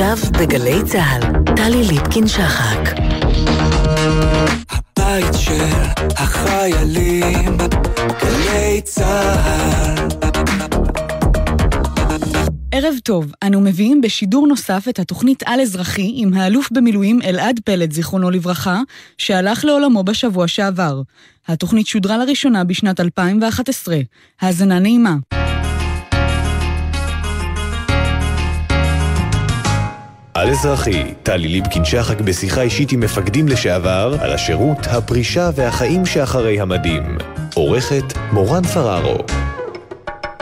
עכשיו בגלי צה"ל, טלי ליפקין-שחק. הבית של החיילים, גלי צה"ל. ערב טוב, אנו מביאים בשידור נוסף את התוכנית על-אזרחי עם האלוף במילואים אלעד פלד, זיכרונו לברכה, שהלך לעולמו בשבוע שעבר. התוכנית שודרה לראשונה בשנת 2011. האזנה נעימה. על אזרחי, טלי ליבקין שחק בשיחה אישית עם מפקדים לשעבר על השירות, הפרישה והחיים שאחרי המדים. עורכת מורן פררו.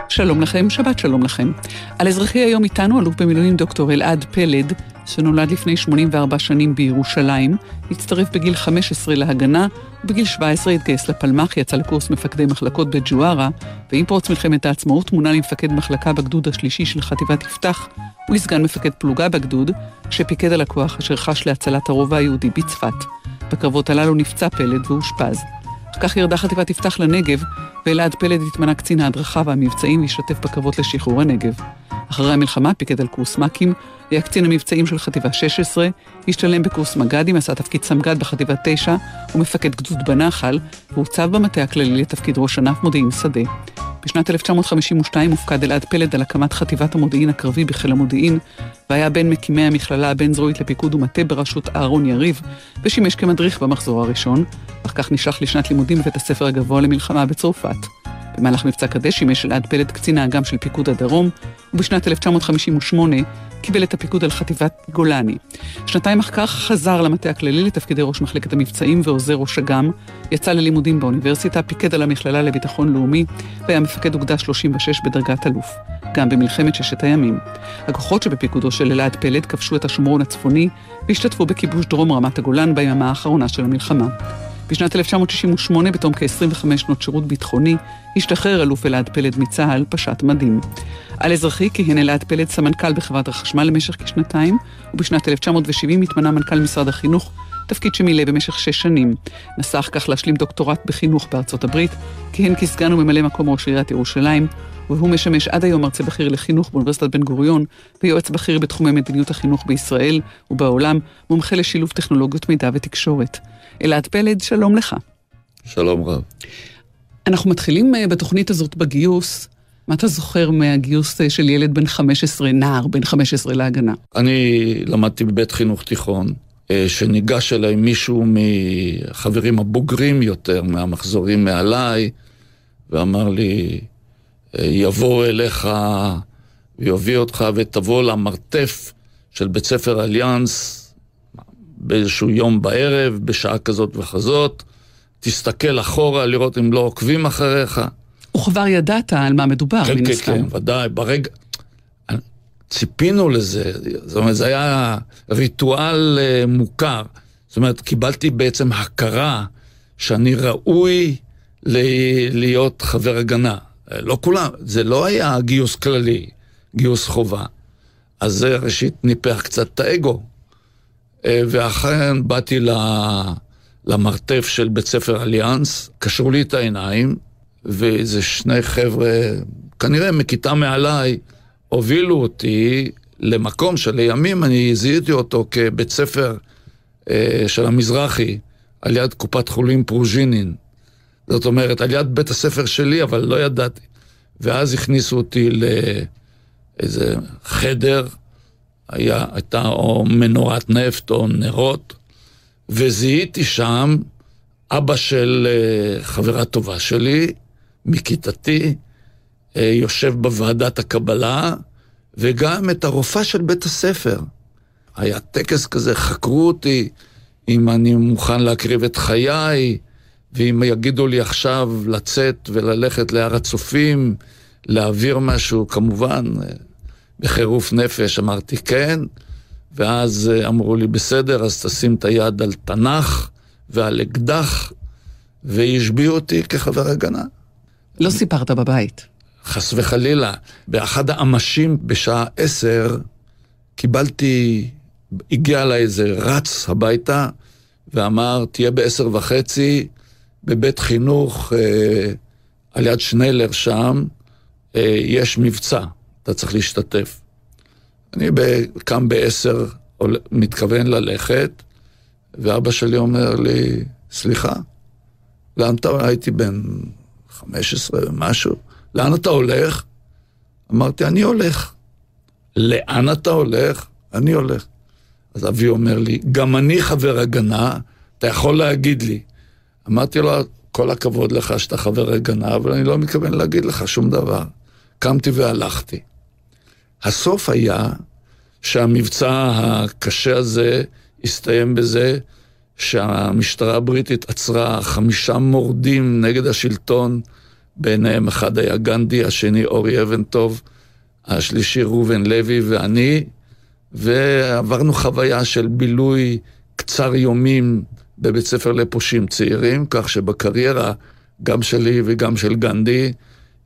שלום לכם, שבת שלום לכם. על אזרחי היום איתנו אלוף במילואים דוקטור אלעד פלד, שנולד לפני 84 שנים בירושלים, הצטרף בגיל 15 להגנה, ובגיל 17 התגייס לפלמ"ח, יצא לקורס מפקדי מחלקות בג'וארה, ועם פרוץ מלחמת העצמאות מונה למפקד מחלקה בגדוד השלישי של חטיבת יפתח, ולסגן מפקד פלוגה בגדוד, שפיקד על הכוח אשר חש להצלת הרובע היהודי בצפת. בקרבות הללו נפצע פלד ואושפז. כך ירדה חטיבת יפתח לנגב, ואלעד פלד התמנה קצין ההדרכה והמבצעים והשתתף בקרבות לשחרור הנגב. אחרי המלחמה פיקד על קורס מ"כים, היה קצין המבצעים של חטיבה 16, השתלם בקורס מג"דים, עשה תפקיד סמג"ד בחטיבה 9 ומפקד גדוד בנחל, והוצב במטה הכללי לתפקיד ראש ענף מודיעין שדה. בשנת 1952 הופקד אלעד פלד על הקמת חטיבת המודיעין הקרבי בחיל המודיעין, והיה בין מקימי המכללה הבין-זרועית לפיקוד ומטה בראשות אהרון יריב, ושימש כמדריך במחזור הראשון, אחר כך נשלח לשנת לימודים בבית הספר הגבוה למלחמה בצרפת. במהלך מבצע קדש שימש אלעד פלד קצין האג"ם של פיקוד הדרום, ובשנת 1958 קיבל את הפיקוד על חטיבת גולני. שנתיים אחר כך חזר למטה הכללי לתפקידי ראש מחלקת המבצעים ועוזר ראש אג"ם, יצא ללימודים באוניברסיטה, פיקד על המכללה לביטחון לאומי, והיה מפקד אוגדה 36 בדרגת אלוף, גם במלחמת ששת הימים. הכוחות שבפיקודו של אלעד פלד כבשו את השומרון הצפוני, והשתתפו בכיבוש דרום רמת הגולן ביממה האחרונה של המלחמה. בשנת 1968, בתום כ-25 שנות שירות ביטחוני, השתחרר אלוף אלעד פלד מצה"ל, פשט מדים. על אזרחי כיהן אלעד פלד סמנכ"ל בחברת החשמל למשך כשנתיים, ובשנת 1970 התמנה מנכ"ל משרד החינוך, תפקיד שמילא במשך שש שנים. נסע אחר כך להשלים דוקטורט בחינוך בארצות הברית, כיהן כסגן וממלא מקום ראש עיריית ירושלים, והוא משמש עד היום מרצה בכיר לחינוך באוניברסיטת בן גוריון, ויועץ בכיר בתחומי מדיניות החינוך בישראל ובעולם, מומחה לשילוב טכנולוגיות מידע ותקשורת. אלעד פלד, שלום לך. שלום רב. אנחנו מתחילים אה, בתוכנית הזאת בגיוס. מה אתה זוכר מהגיוס אה, של ילד בן 15, נער בן 15 להגנה? אני למדתי בבית חינוך תיכון, אה, שניגש אליי מישהו מחברים הבוגרים יותר, מהמחזורים מעליי, ואמר לי, יבוא אליך ויביא אותך ותבוא למרתף של בית ספר אליאנס באיזשהו יום בערב, בשעה כזאת וכזאת, תסתכל אחורה לראות אם לא עוקבים אחריך. וכבר ידעת על מה מדובר, כן, מן כן, הסתם. כן, כן, ודאי. ברגע... ציפינו לזה, זאת אומרת, זה היה ריטואל uh, מוכר. זאת אומרת, קיבלתי בעצם הכרה שאני ראוי ל- להיות חבר הגנה. לא כולם, זה לא היה גיוס כללי, גיוס חובה. אז זה ראשית ניפח קצת את האגו. אה, ואכן באתי למרתף של בית ספר אליאנס, קשרו לי את העיניים, ואיזה שני חבר'ה, כנראה מכיתה מעליי, הובילו אותי למקום שלימים אני זיהיתי אותו כבית ספר אה, של המזרחי, על יד קופת חולים פרוז'ינין. זאת אומרת, על יד בית הספר שלי, אבל לא ידעתי. ואז הכניסו אותי לאיזה חדר היה, הייתה או מנורת נפט או נרות, וזיהיתי שם אבא של אה, חברה טובה שלי, מכיתתי, אה, יושב בוועדת הקבלה, וגם את הרופאה של בית הספר. היה טקס כזה, חקרו אותי אם אני מוכן להקריב את חיי, ואם יגידו לי עכשיו לצאת וללכת להר הצופים, להעביר משהו, כמובן, אה, בחירוף נפש אמרתי כן, ואז אה, אמרו לי בסדר, אז תשים את היד על תנ"ך ועל אקדח, והשביעו אותי כחבר הגנה. לא סיפרת בבית. חס וחלילה. באחד האמשים בשעה עשר קיבלתי, הגיע אליי איזה רץ הביתה ואמר, תהיה בעשר וחצי בבית חינוך אה, על יד שנלר שם, אה, יש מבצע. אתה צריך להשתתף. אני קם בעשר, מתכוון ללכת, ואבא שלי אומר לי, סליחה, לאן אתה, הייתי בן 15 ומשהו, לאן אתה הולך? אמרתי, אני הולך. לאן אתה הולך? אני הולך. אז אבי אומר לי, גם אני חבר הגנה, אתה יכול להגיד לי. אמרתי לו, כל הכבוד לך שאתה חבר הגנה, אבל אני לא מתכוון להגיד לך שום דבר. קמתי והלכתי. הסוף היה שהמבצע הקשה הזה הסתיים בזה שהמשטרה הבריטית עצרה חמישה מורדים נגד השלטון, ביניהם אחד היה גנדי, השני אורי אבן טוב, השלישי ראובן לוי ואני, ועברנו חוויה של בילוי קצר יומים בבית ספר לפושעים צעירים, כך שבקריירה, גם שלי וגם של גנדי,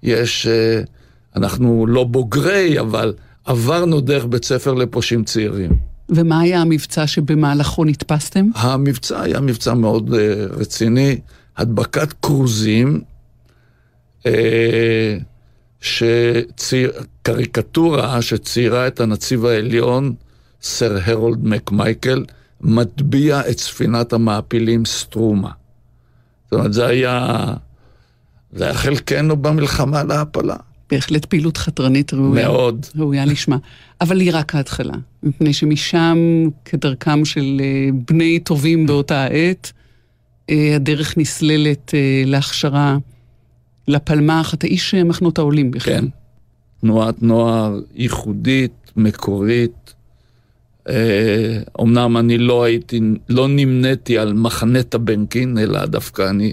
יש, אה, אנחנו לא בוגרי, אבל עברנו דרך בית ספר לפושעים צעירים. ומה היה המבצע שבמהלכו נתפסתם? המבצע היה מבצע מאוד אה, רציני, הדבקת כרוזים, אה, שציר, קריקטורה שציירה את הנציב העליון, סר הרולד מקמייקל, מטביע את ספינת המעפילים סטרומה. זאת אומרת, זה היה, זה היה חלקנו במלחמה להפלה. בהחלט פעילות חתרנית ראויה. מאוד. ראויה לשמה. אבל היא רק ההתחלה, מפני שמשם, כדרכם של אה, בני טובים באותה העת, אה, הדרך נסללת אה, להכשרה לפלמ"ח, אתה איש מחנות העולים בכלל. כן. תנועת נוער ייחודית, מקורית. אמנם אני לא הייתי, לא נמניתי על מחנה טבנקין, אלא דווקא אני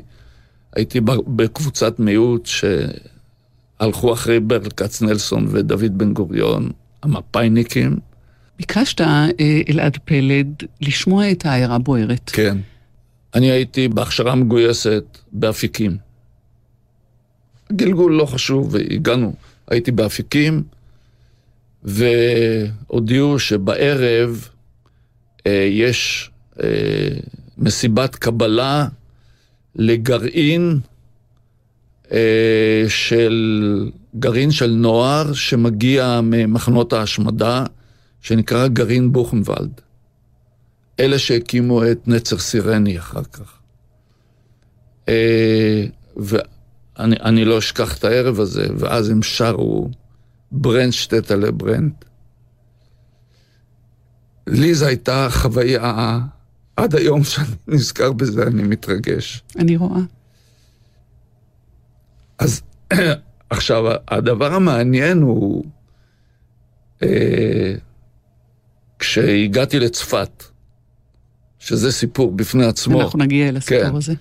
הייתי בקבוצת מיעוט שהלכו אחרי ברל כצנלסון ודוד בן גוריון, המפאיניקים. ביקשת, אה, אלעד פלד, לשמוע את העיירה בוערת. כן. אני הייתי בהכשרה מגויסת באפיקים. גלגול לא חשוב, והגענו, הייתי באפיקים, והודיעו שבערב אה, יש אה, מסיבת קבלה לגרעין של, גרעין של נוער שמגיע ממחנות ההשמדה, שנקרא גרעין בוכנוולד. אלה שהקימו את נצר סירני אחר כך. אה, ואני אני לא אשכח את הערב הזה, ואז הם שרו ברענט שטעטלע ברענט. לי זו הייתה חוויה, עד היום שאני נזכר בזה, אני מתרגש. אני רואה. אז עכשיו, הדבר המעניין הוא, אה, כשהגעתי לצפת, שזה סיפור בפני עצמו, אנחנו נגיע אל הסיפור כן. הזה.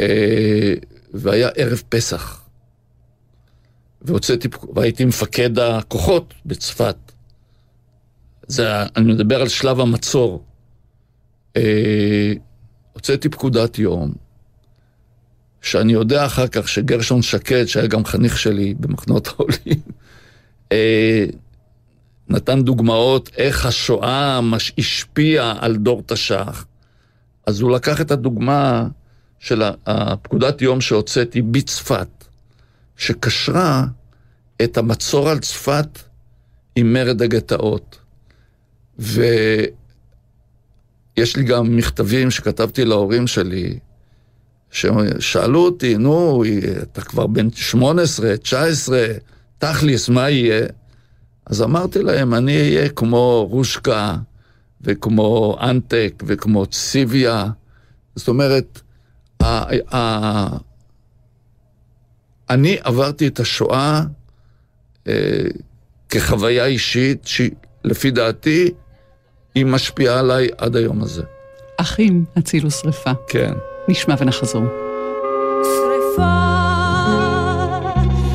אה, והיה ערב פסח. והוצאתי, והייתי מפקד הכוחות בצפת. זה, אני מדבר על שלב המצור. אה, הוצאתי פקודת יום, שאני יודע אחר כך שגרשון שקד, שהיה גם חניך שלי במחנות העולים, אה, נתן דוגמאות איך השואה מש- השפיעה על דור תש"ח. אז הוא לקח את הדוגמה של הפקודת יום שהוצאתי בצפת, שקשרה את המצור על צפת עם מרד הגטאות. ויש לי גם מכתבים שכתבתי להורים שלי, ששאלו אותי, נו, אתה כבר בן 18, 19, תכלס, מה יהיה? אז אמרתי להם, אני אהיה כמו רושקה, וכמו אנטק, וכמו ציוויה. זאת אומרת, ה- ה- אני עברתי את השואה אה, כחוויה אישית, שלפי דעתי, היא משפיעה עליי עד היום הזה. אחים הצילו שרפה. כן. נשמע ונחזור. שרפה,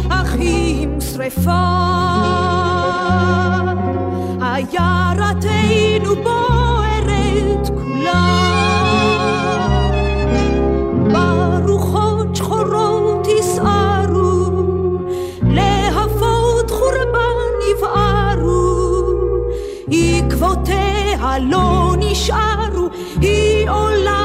אחים שרפה, עיירתנו בוערת כולה. ברוחות שחורות יסערו, להפות חורבן יבערו, עקבותיה לא נשארו, היא עולה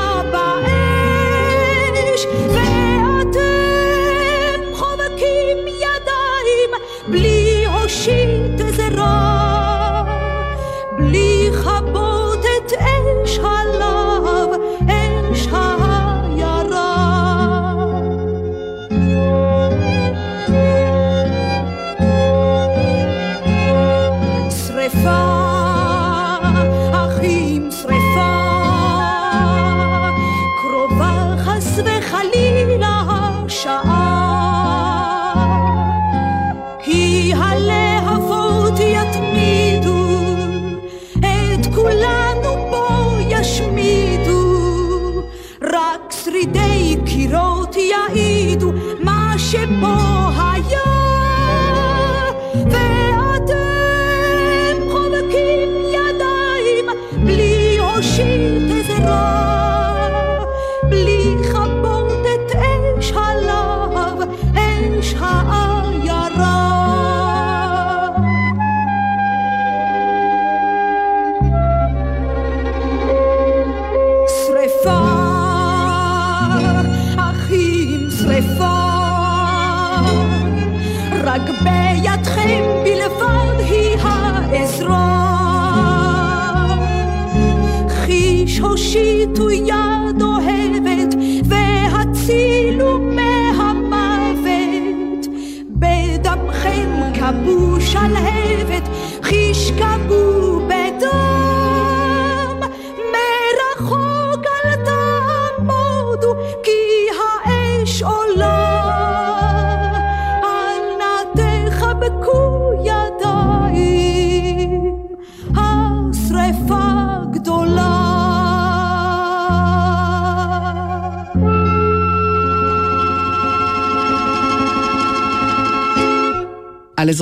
ידידי קירות יעידו מה שפה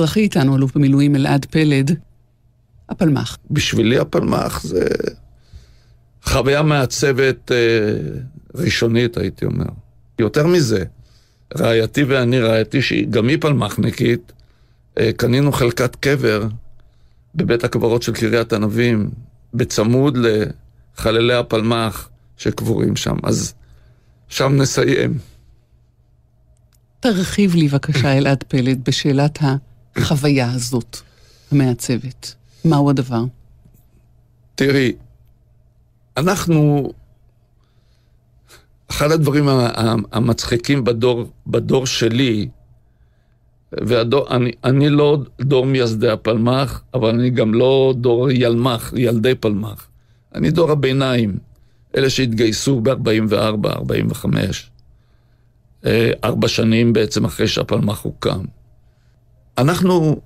על אזרחי איתנו, אלוף במילואים אלעד פלד, הפלמ"ח. בשבילי הפלמ"ח זה חוויה מעצבת אה, ראשונית, הייתי אומר. יותר מזה, רעייתי ואני, רעייתי שגם היא פלמ"חניקית, אה, קנינו חלקת קבר בבית הקברות של קריית ענבים, בצמוד לחללי הפלמ"ח שקבורים שם. אז שם נסיים. תרחיב לי בבקשה, אלעד פלד, בשאלת החוויה הזאת, המעצבת. מהו הדבר? תראי, אנחנו, אחד הדברים המצחיקים בדור, בדור שלי, והדור, אני, אני לא דור מייסדי הפלמ"ח, אבל אני גם לא דור ילמ"ח, ילדי פלמ"ח. אני דור הביניים, אלה שהתגייסו ב-44, 45. אה, ארבע שנים בעצם אחרי שהפלמ"ח הוקם. אנחנו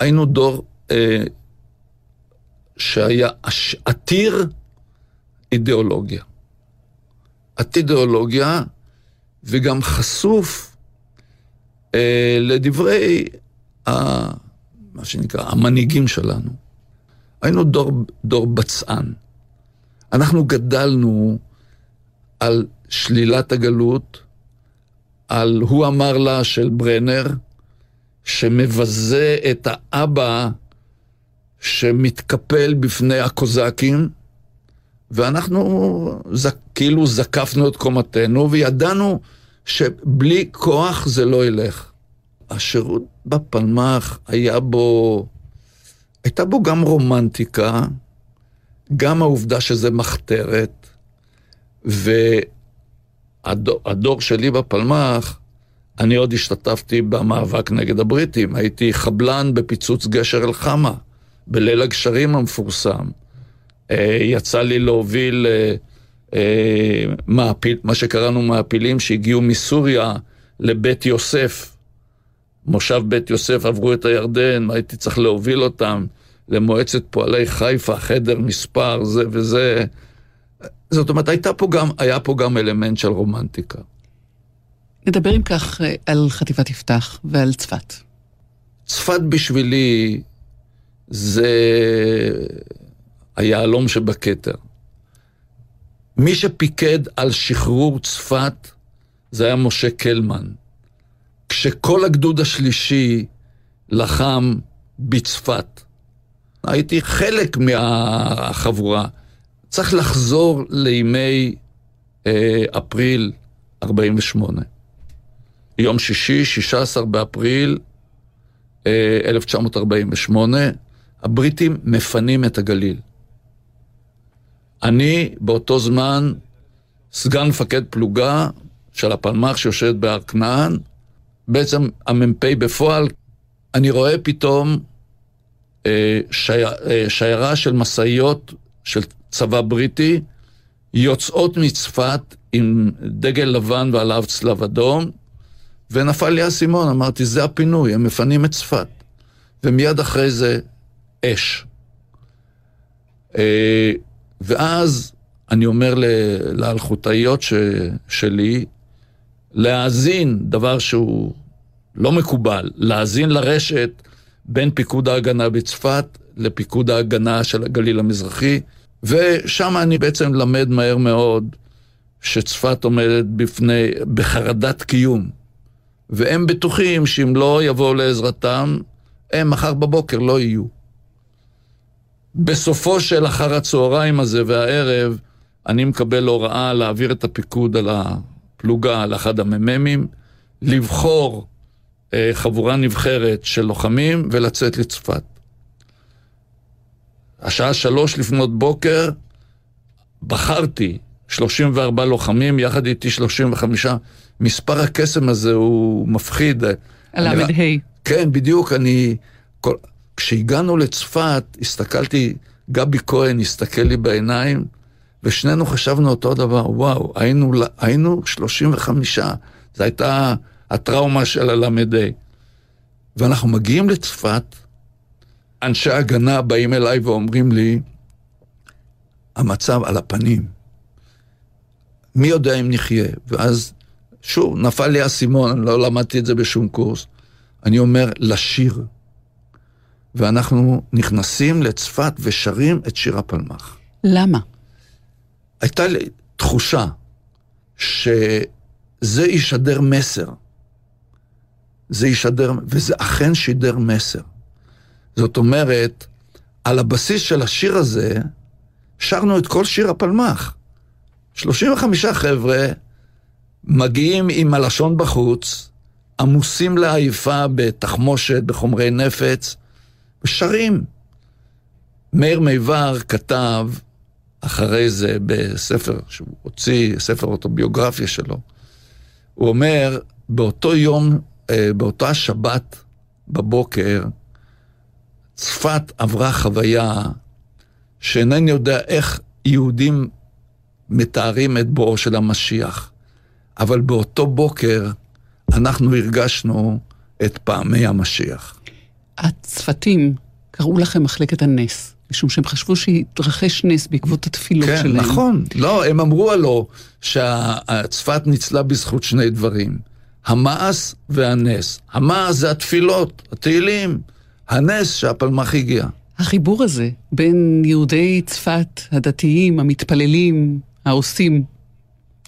היינו דור אה, שהיה עש- עתיר אידיאולוגיה. עתיר אידיאולוגיה וגם חשוף אה, לדברי ה, מה שנקרא המנהיגים שלנו. היינו דור, דור בצען. אנחנו גדלנו על שלילת הגלות, על הוא אמר לה של ברנר, שמבזה את האבא שמתקפל בפני הקוזקים, ואנחנו ז, כאילו זקפנו את קומתנו, וידענו שבלי כוח זה לא ילך. השירות בפלמ"ח היה בו, הייתה בו גם רומנטיקה, גם העובדה שזה מחתרת, והדור שלי בפלמ"ח, אני עוד השתתפתי במאבק נגד הבריטים, הייתי חבלן בפיצוץ גשר אל-חמה, בליל הגשרים המפורסם. אה, יצא לי להוביל אה, אה, מעפיל, מה שקראנו מעפילים שהגיעו מסוריה לבית יוסף. מושב בית יוסף עברו את הירדן, הייתי צריך להוביל אותם למועצת פועלי חיפה, חדר מספר, זה וזה. זאת אומרת, הייתה פה גם, היה פה גם אלמנט של רומנטיקה. נדבר אם כך אה, על חטיבת יפתח ועל צפת. צפת בשבילי זה היהלום שבכתר. מי שפיקד על שחרור צפת זה היה משה קלמן. כשכל הגדוד השלישי לחם בצפת. הייתי חלק מהחבורה. צריך לחזור לימי אה, אפריל 48. יום שישי, 16 באפריל אה, 1948, הבריטים מפנים את הגליל. אני באותו זמן סגן מפקד פלוגה של הפלמ"ח שיושבת בהר כנען, בעצם המ"פ בפועל, אני רואה פתאום אה, שי, אה, שיירה של משאיות של צבא בריטי יוצאות מצפת עם דגל לבן ועליו צלב אדום, ונפל לי האסימון, אמרתי, זה הפינוי, הם מפנים את צפת. ומיד אחרי זה, אש. אה, ואז אני אומר לאלחוטאיות ש, שלי, להאזין, דבר שהוא לא מקובל, להאזין לרשת בין פיקוד ההגנה בצפת לפיקוד ההגנה של הגליל המזרחי, ושם אני בעצם למד מהר מאוד שצפת עומדת בפני, בחרדת קיום. והם בטוחים שאם לא יבואו לעזרתם, הם מחר בבוקר לא יהיו. בסופו של אחר הצהריים הזה והערב, אני מקבל הוראה להעביר את הפיקוד על הפלוגה, על אחד המ"מים, לבחור אה, חבורה נבחרת של לוחמים ולצאת לצפת. השעה שלוש לפנות בוקר, בחרתי 34 לוחמים, יחד איתי 35. מספר הקסם הזה הוא מפחיד. הל"ה. כן, בדיוק, אני... כל... כשהגענו לצפת, הסתכלתי, גבי כהן הסתכל לי בעיניים, ושנינו חשבנו אותו דבר, וואו, היינו, היינו 35, זו הייתה הטראומה של הל"ה. ואנחנו מגיעים לצפת, אנשי הגנה באים אליי ואומרים לי, המצב על הפנים. מי יודע אם נחיה? ואז, שוב, נפל לי האסימון, אני לא למדתי את זה בשום קורס. אני אומר, לשיר. ואנחנו נכנסים לצפת ושרים את שיר הפלמ"ח. למה? הייתה לי תחושה שזה ישדר מסר. זה ישדר, וזה אכן שידר מסר. זאת אומרת, על הבסיס של השיר הזה, שרנו את כל שיר הפלמ"ח. 35 חבר'ה מגיעים עם הלשון בחוץ, עמוסים לעייפה בתחמושת, בחומרי נפץ, ושרים. מאיר מיבר כתב אחרי זה בספר שהוא הוציא, ספר אוטוביוגרפיה שלו, הוא אומר, באותו יום, אה, באותה שבת בבוקר, צפת עברה חוויה שאינני יודע איך יהודים מתארים את בואו של המשיח, אבל באותו בוקר אנחנו הרגשנו את פעמי המשיח. הצפתים קראו לכם מחלקת הנס, משום שהם חשבו שהתרחש נס בעקבות התפילות כן, שלהם. כן, נכון. לא, הם אמרו הלא שהצפת ניצלה בזכות שני דברים, המעש והנס. המעש זה התפילות, התהילים. הנס שהפלמ"ח הגיע. החיבור הזה בין יהודי צפת, הדתיים, המתפללים, העושים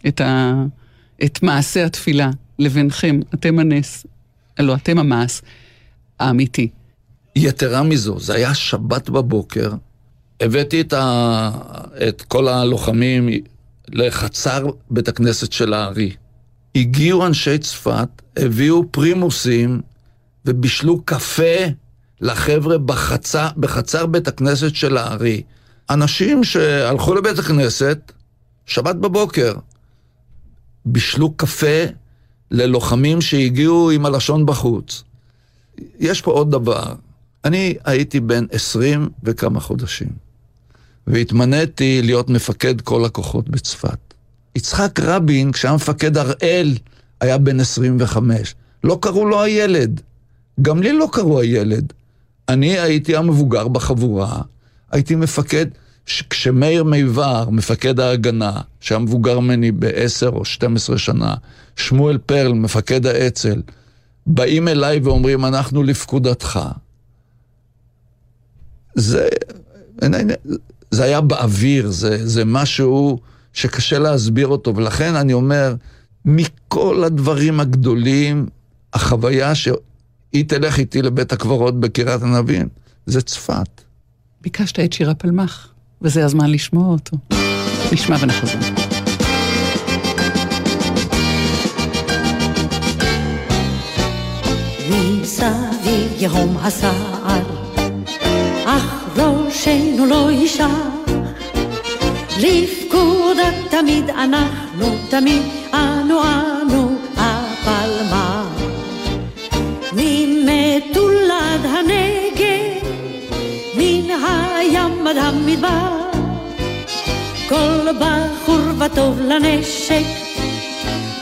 את, ה... את מעשה התפילה, לבינכם, אתם הנס, הלא אתם המעש האמיתי. יתרה מזו, זה היה שבת בבוקר, הבאתי את, ה... את כל הלוחמים לחצר בית הכנסת של הארי. הגיעו אנשי צפת, הביאו פרימוסים ובישלו קפה לחבר'ה בחצר, בחצר בית הכנסת של הארי. אנשים שהלכו לבית הכנסת, שבת בבוקר, בישלו קפה ללוחמים שהגיעו עם הלשון בחוץ. יש פה עוד דבר. אני הייתי בן עשרים וכמה חודשים, והתמניתי להיות מפקד כל הכוחות בצפת. יצחק רבין, כשהיה מפקד הראל, היה בן 25. לא קראו לו הילד. גם לי לא קראו הילד. אני הייתי המבוגר בחבורה, הייתי מפקד, כשמאיר מיבר, מפקד ההגנה, שהיה מבוגר ממני בעשר או 12 שנה, שמואל פרל, מפקד האצ"ל, באים אליי ואומרים, אנחנו לפקודתך. זה, זה היה באוויר, זה, זה משהו שקשה להסביר אותו, ולכן אני אומר, מכל הדברים הגדולים, החוויה ש... היא תלך איתי לבית הקברות בקריית ענבים, זה צפת. ביקשת את שיר הפלמ"ח, וזה הזמן לשמוע אותו. נשמע ונחזור. מסביב יהום הסער, אך ראשנו לא יישך. לפקודה תמיד אנחנו, תמיד אנו אנו הפלמ"ח. ממטולד הנגב, מן הים עד המדבר. כל בחור וטוב לנשק,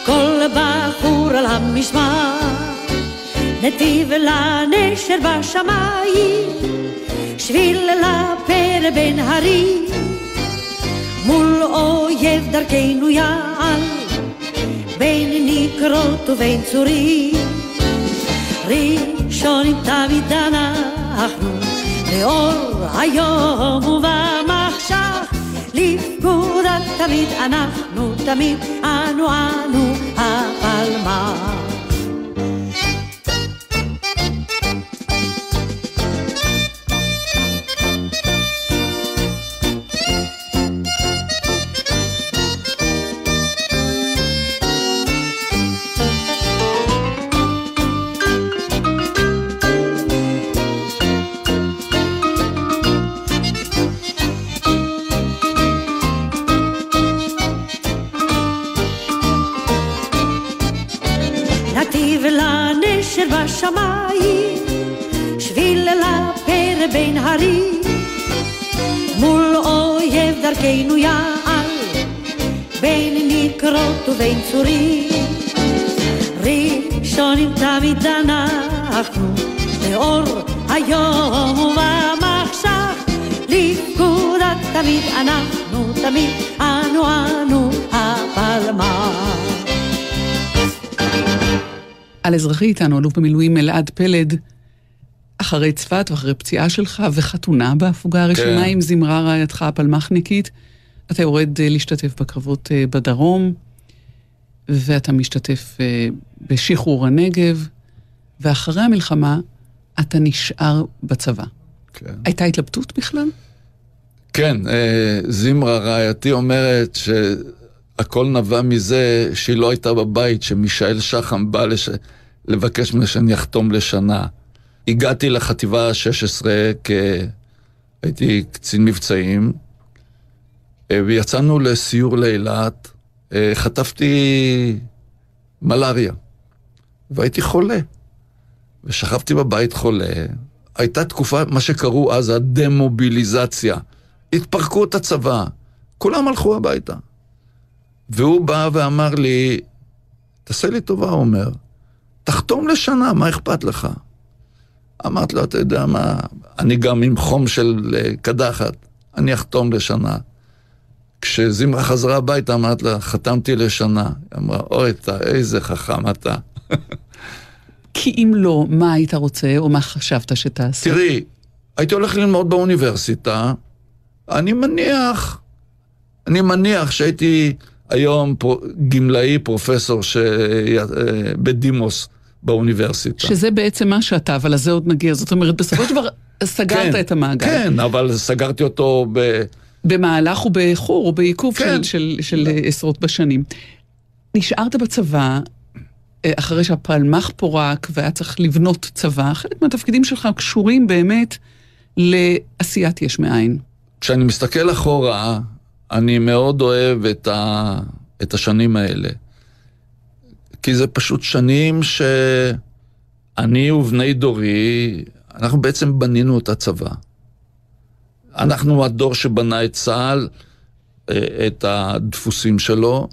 כל בחור על המשמר. נתיב לנשר בשמיים, שביל לפרא בין הרים. מול אויב דרכנו יעל, בין נקרות ובין צורים. ראשונים תמיד אנחנו, לאור היום ובמחשך, לפקודה תמיד אנחנו, תמיד אנו אנו הפלמ"ח. נתיב דרכנו יעל, בין נקרות ובין צורים. ראשונים תמיד אנחנו, לאור היום ובמחשך, לפקודה תמיד אנחנו, תמיד אנו אנו הפלמ"ח. על אזרחי איתנו, אלוף במילואים אלעד פלד, אחרי צפת ואחרי פציעה שלך וחתונה בהפוגה הראשונה כן. עם זמרה רעייתך הפלמ"חניקית, אתה יורד אה, להשתתף בקרבות אה, בדרום, ואתה משתתף אה, בשחרור הנגב, ואחרי המלחמה אתה נשאר בצבא. כן. הייתה התלבטות בכלל? כן, זמרה רעייתי אומרת שהכל נבע מזה שהיא לא הייתה בבית, שמישאל שחם בא לש... לבקש ממנו שאני אחתום לשנה. הגעתי לחטיבה ה-16 כ... הייתי קצין מבצעים, אה, ויצאנו לסיור לאילת, אה, חטפתי מלאריה, והייתי חולה. ושכבתי בבית חולה. הייתה תקופה, מה שקראו אז הדמוביליזציה. התפרקו את הצבא, כולם הלכו הביתה. והוא בא ואמר לי, תעשה לי טובה, הוא אומר, תחתום לשנה, מה אכפת לך? אמרתי לו, אתה יודע מה, אני גם עם חום של אה, קדחת, אני אחתום לשנה. כשזמרה חזרה הביתה, אמרתי לה, חתמתי לשנה. היא אמרה, אוי, אתה, איזה חכם אתה. כי אם לא, מה היית רוצה, או מה חשבת שתעשה? תראי, הייתי הולך ללמוד באוניברסיטה, אני מניח, אני מניח שהייתי היום פרו, גמלאי פרופסור ש... אה, בדימוס באוניברסיטה. שזה בעצם מה שאתה, אבל לזה עוד נגיע. זאת אומרת, בסופו של דבר סגרת כן, את המעגל. כן, אבל סגרתי אותו ב... במהלך או באיחור או בעיכוב כן. של, של, של עשרות בשנים. נשארת בצבא, אה, אחרי שהפלמ"ח פורק והיה צריך לבנות צבא, חלק מהתפקידים שלך קשורים באמת לעשיית יש מאין. כשאני מסתכל אחורה, אני מאוד אוהב את, ה... את השנים האלה. כי זה פשוט שנים שאני ובני דורי, אנחנו בעצם בנינו את הצבא. אנחנו הדור שבנה את צה"ל, אה, את הדפוסים שלו,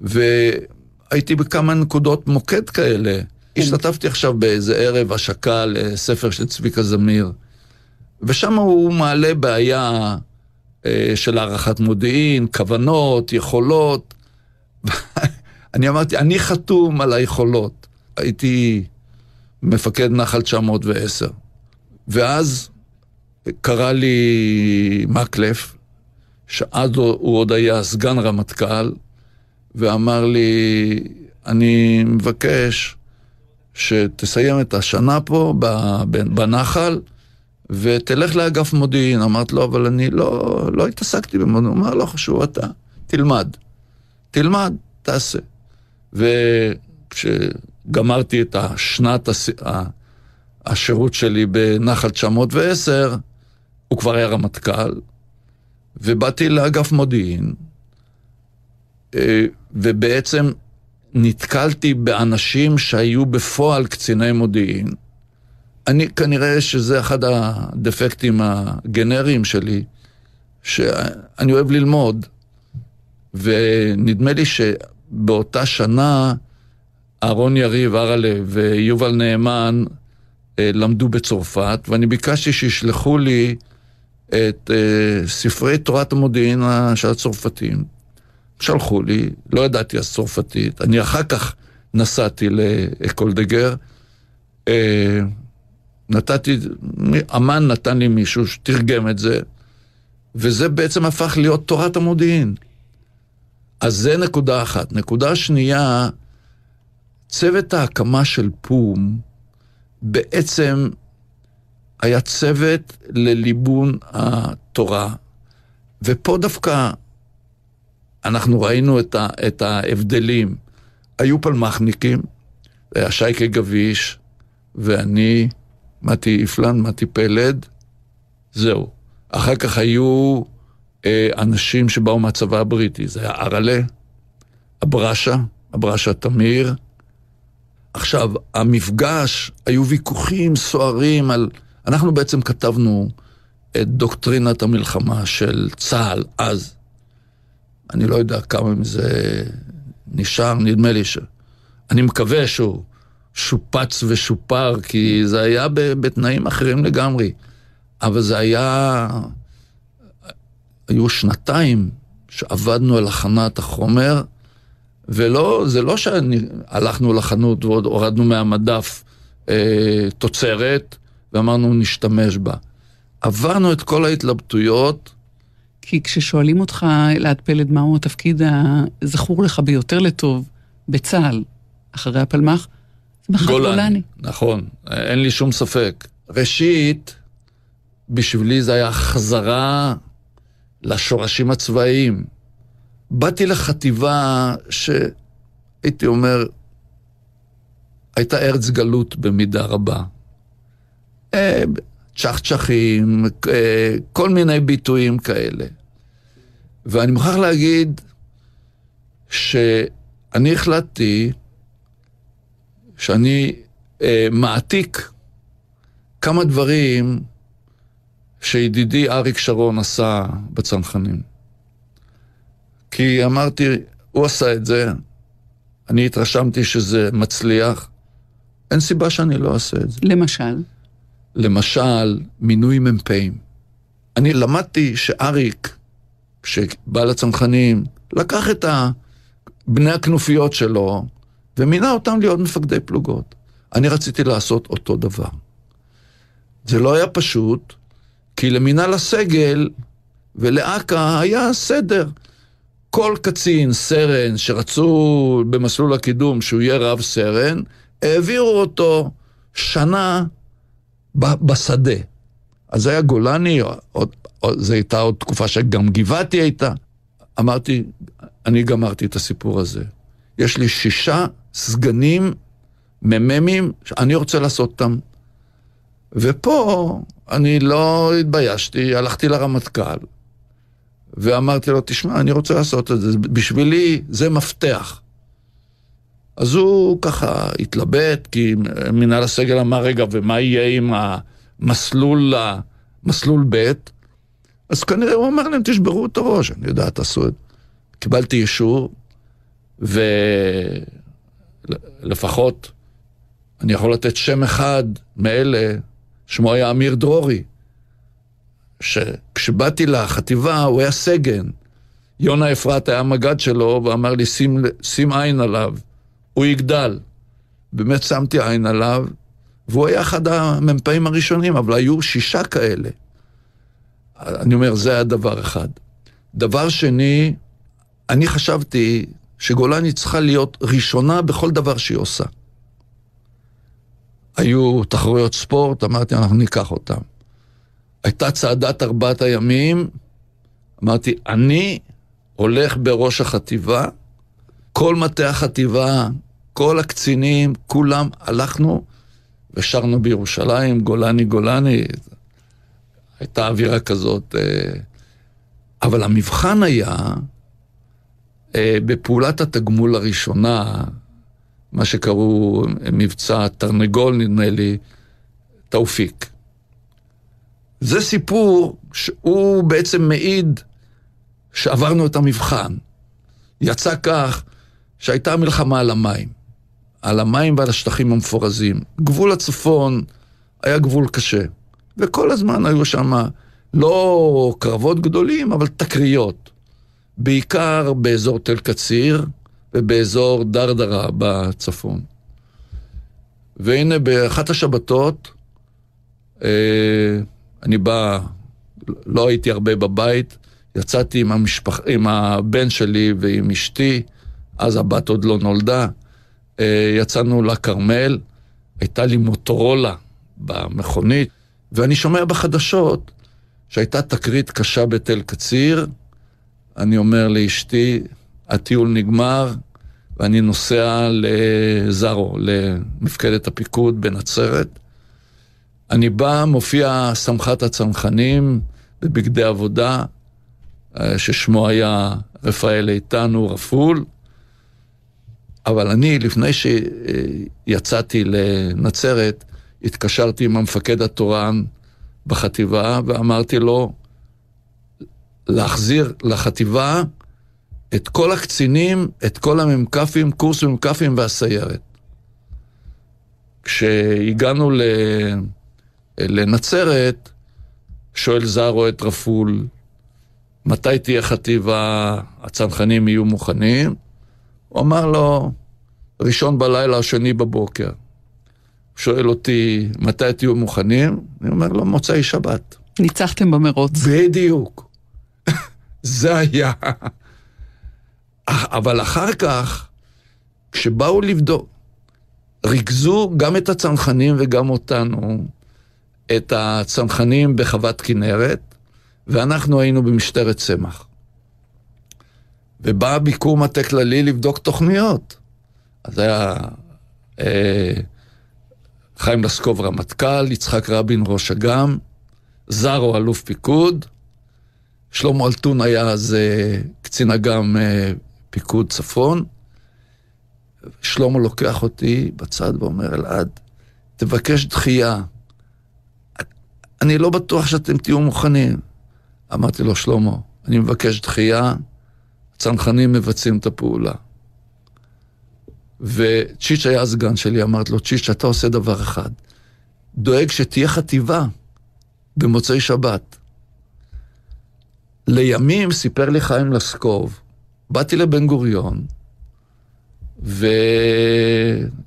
והייתי בכמה נקודות מוקד כאלה. השתתפתי עכשיו באיזה ערב השקה לספר של צביקה זמיר, ושם הוא מעלה בעיה אה, של הערכת מודיעין, כוונות, יכולות. אני אמרתי, אני חתום על היכולות. הייתי מפקד נחל 910. ואז קרא לי מקלף, שאז הוא עוד היה סגן רמטכ"ל, ואמר לי, אני מבקש שתסיים את השנה פה בנחל, ותלך לאגף מודיעין. אמרתי לו, אבל אני לא, לא התעסקתי במודיעין. הוא אמר, לא חשוב, אתה, תלמד. תלמד, תעשה. וכשגמרתי את השנת הס... השירות שלי בנחל 910, הוא כבר היה רמטכ"ל, ובאתי לאגף מודיעין, אה, ובעצם נתקלתי באנשים שהיו בפועל קציני מודיעין. אני, כנראה שזה אחד הדפקטים הגנריים שלי, שאני אוהב ללמוד, ונדמה לי שבאותה שנה אהרון יריב, הרלב ויובל נאמן אה, למדו בצרפת, ואני ביקשתי שישלחו לי את אה, ספרי תורת המודיעין של הצרפתים. שלחו לי, לא ידעתי אז צרפתית, אני אחר כך נסעתי לאקולדגר, אה, נתתי, אמן נתן לי מישהו שתרגם את זה, וזה בעצם הפך להיות תורת המודיעין. אז זה נקודה אחת. נקודה שנייה, צוות ההקמה של פום בעצם היה צוות לליבון התורה, ופה דווקא אנחנו ראינו את, ה, את ההבדלים. היו פלמחניקים, היה שייקה גביש, ואני, מתי איפלן, מתי פלד, זהו. אחר כך היו אנשים שבאו מהצבא הבריטי, זה היה ארלה, אברשה, אברשה תמיר. עכשיו, המפגש, היו ויכוחים סוערים על... אנחנו בעצם כתבנו את דוקטרינת המלחמה של צה"ל אז. אני לא יודע כמה מזה נשאר, נדמה לי ש... אני מקווה שהוא שופץ ושופר, כי זה היה בתנאים אחרים לגמרי. אבל זה היה... היו שנתיים שעבדנו על הכנת החומר, ולא, זה לא שהלכנו לחנות ועוד הורדנו מהמדף אה, תוצרת ואמרנו נשתמש בה. עברנו את כל ההתלבטויות. כי כששואלים אותך, אלעד פלד, מהו התפקיד הזכור לך ביותר לטוב בצה"ל, אחרי הפלמ"ח, זה מח"ט גולני. גולני. נכון, אין לי שום ספק. ראשית, בשבילי זה היה חזרה לשורשים הצבאיים. באתי לחטיבה שהייתי אומר, הייתה ארץ גלות במידה רבה. אה, צ'חצ'חים, אה, כל מיני ביטויים כאלה. ואני מוכרח להגיד שאני החלטתי שאני אה, מעתיק כמה דברים שידידי אריק שרון עשה בצנחנים. כי אמרתי, הוא עשה את זה, אני התרשמתי שזה מצליח, אין סיבה שאני לא אעשה את זה. למשל? למשל, מינוי מ"פים. אני למדתי שאריק, כשבא לצנחנים, לקח את בני הכנופיות שלו ומינה אותם להיות מפקדי פלוגות. אני רציתי לעשות אותו דבר. זה לא היה פשוט, כי למינהל הסגל ולאכ"א היה סדר. כל קצין, סרן, שרצו במסלול הקידום שהוא יהיה רב סרן, העבירו אותו שנה בשדה. אז היה גולני, זו הייתה עוד תקופה שגם גבעתי הייתה. אמרתי, אני גמרתי את הסיפור הזה. יש לי שישה סגנים מ"מים שאני רוצה לעשות אותם. ופה אני לא התביישתי, הלכתי לרמטכ"ל ואמרתי לו, תשמע, אני רוצה לעשות את זה, בשבילי זה מפתח. אז הוא ככה התלבט, כי מנהל הסגל אמר, רגע, ומה יהיה עם המסלול, מסלול ב'? אז כנראה הוא אמר להם, תשברו את הראש, אני יודע, תעשו את זה. קיבלתי אישור, ולפחות אני יכול לתת שם אחד מאלה, שמו היה אמיר דרורי, שכשבאתי לחטיבה הוא היה סגן. יונה אפרת היה המג"ד שלו, ואמר לי, שים, שים עין עליו. הוא יגדל. באמת שמתי עין עליו, והוא היה אחד המ"פים הראשונים, אבל היו שישה כאלה. אני אומר, זה היה דבר אחד. דבר שני, אני חשבתי שגולני צריכה להיות ראשונה בכל דבר שהיא עושה. היו תחרויות ספורט, אמרתי, אנחנו ניקח אותם. הייתה צעדת ארבעת הימים, אמרתי, אני הולך בראש החטיבה, כל מטה החטיבה כל הקצינים, כולם הלכנו ושרנו בירושלים, גולני גולני, הייתה אווירה כזאת. אה, אבל המבחן היה אה, בפעולת התגמול הראשונה, מה שקראו מבצע תרנגול, נדמה לי, תאופיק. זה סיפור שהוא בעצם מעיד שעברנו את המבחן. יצא כך שהייתה מלחמה על המים. על המים ועל השטחים המפורזים. גבול הצפון היה גבול קשה, וכל הזמן היו שם לא קרבות גדולים, אבל תקריות. בעיקר באזור תל קציר ובאזור דרדרה בצפון. והנה באחת השבתות, אה, אני בא, לא הייתי הרבה בבית, יצאתי עם, המשפח, עם הבן שלי ועם אשתי, אז הבת עוד לא נולדה, אה, יצאנו לכרמל, הייתה לי מוטורולה במכונית, ואני שומע בחדשות שהייתה תקרית קשה בתל קציר, אני אומר לאשתי, הטיול נגמר, ואני נוסע לזארו, למפקדת הפיקוד בנצרת. אני בא, מופיע סמח"ט הצנחנים בבגדי עבודה, אה, ששמו היה רפאל איתן, הוא רפול. אבל אני, לפני שיצאתי לנצרת, התקשרתי עם המפקד התורן בחטיבה ואמרתי לו להחזיר לחטיבה את כל הקצינים, את כל המ"כים, קורס מ"כים והסיירת. כשהגענו לנצרת, שואל זרו את רפול, מתי תהיה חטיבה, הצנחנים יהיו מוכנים? הוא אמר לו, ראשון בלילה או שני בבוקר. שואל אותי, מתי תהיו מוכנים? אני אומר לו, מוצאי שבת. ניצחתם במרוץ. בדיוק. זה היה. אבל אחר כך, כשבאו לבדוק, ריכזו גם את הצנחנים וגם אותנו, את הצנחנים בחוות כנרת, ואנחנו היינו במשטרת צמח. ובא ביקור מטה כללי לבדוק תוכניות. אז היה אה, חיים לסקוב רמטכ"ל, יצחק רבין ראש אג"ם, זרו אלוף פיקוד, שלמה אלטון היה אז אה, קצין אג"ם אה, פיקוד צפון. שלמה לוקח אותי בצד ואומר, אלעד, תבקש דחייה. אני לא בטוח שאתם תהיו מוכנים. אמרתי לו, שלמה, אני מבקש דחייה, הצנחנים מבצעים את הפעולה. וצ'יץ' היה הסגן שלי, אמרתי לו, צ'יץ', אתה עושה דבר אחד, דואג שתהיה חטיבה במוצאי שבת. לימים סיפר לי חיים לסקוב, באתי לבן גוריון,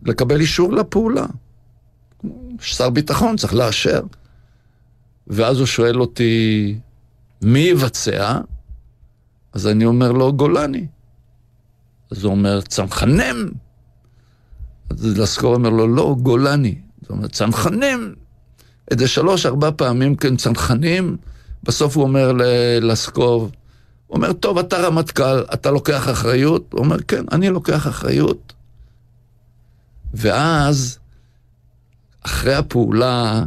ולקבל אישור לפעולה. שר ביטחון צריך לאשר. ואז הוא שואל אותי, מי יבצע? אז אני אומר לו, גולני. אז הוא אומר, צנחנים. אז לסקור אומר לו, לא, גולני. זאת אומרת, צנחנים. איזה שלוש, ארבע פעמים כן צנחנים. בסוף הוא אומר לסקוב, הוא אומר, טוב, אתה רמטכ"ל, אתה לוקח אחריות? הוא אומר, כן, אני לוקח אחריות. ואז, אחרי הפעולה,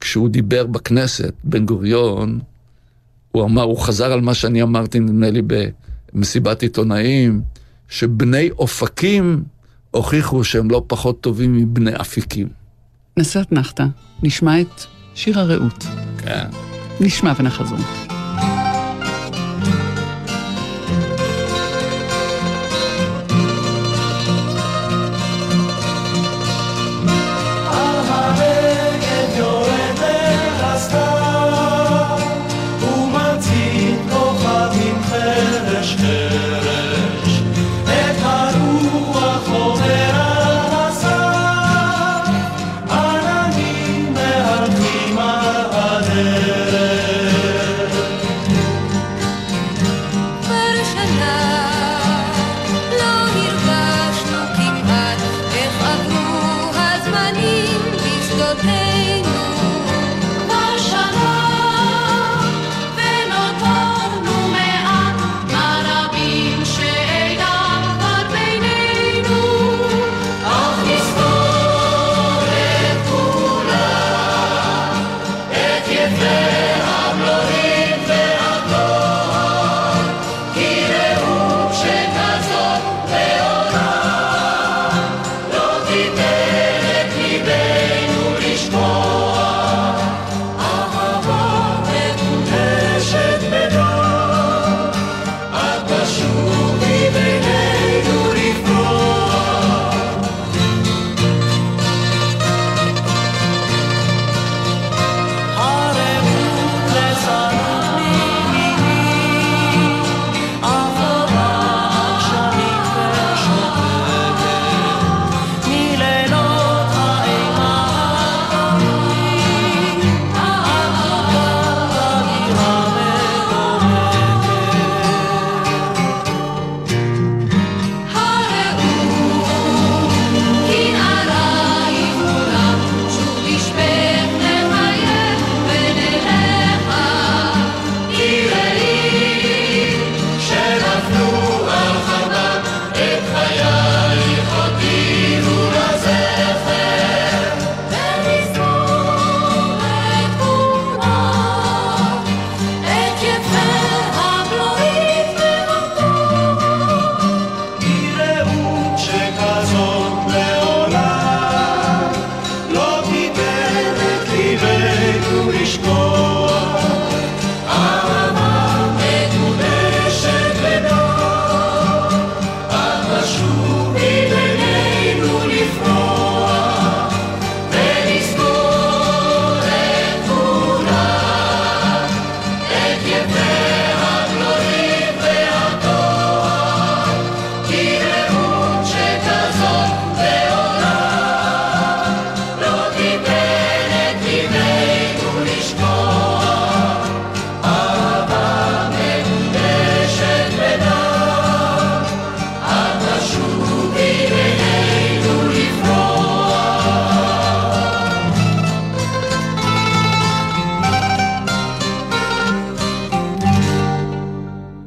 כשהוא דיבר בכנסת, בן גוריון, הוא אמר, הוא חזר על מה שאני אמרתי, נדמה לי, במסיבת עיתונאים, שבני אופקים הוכיחו שהם לא פחות טובים מבני אפיקים. נשא אתנחתא, נשמע את שיר הרעות. כן. נשמע ונחזור.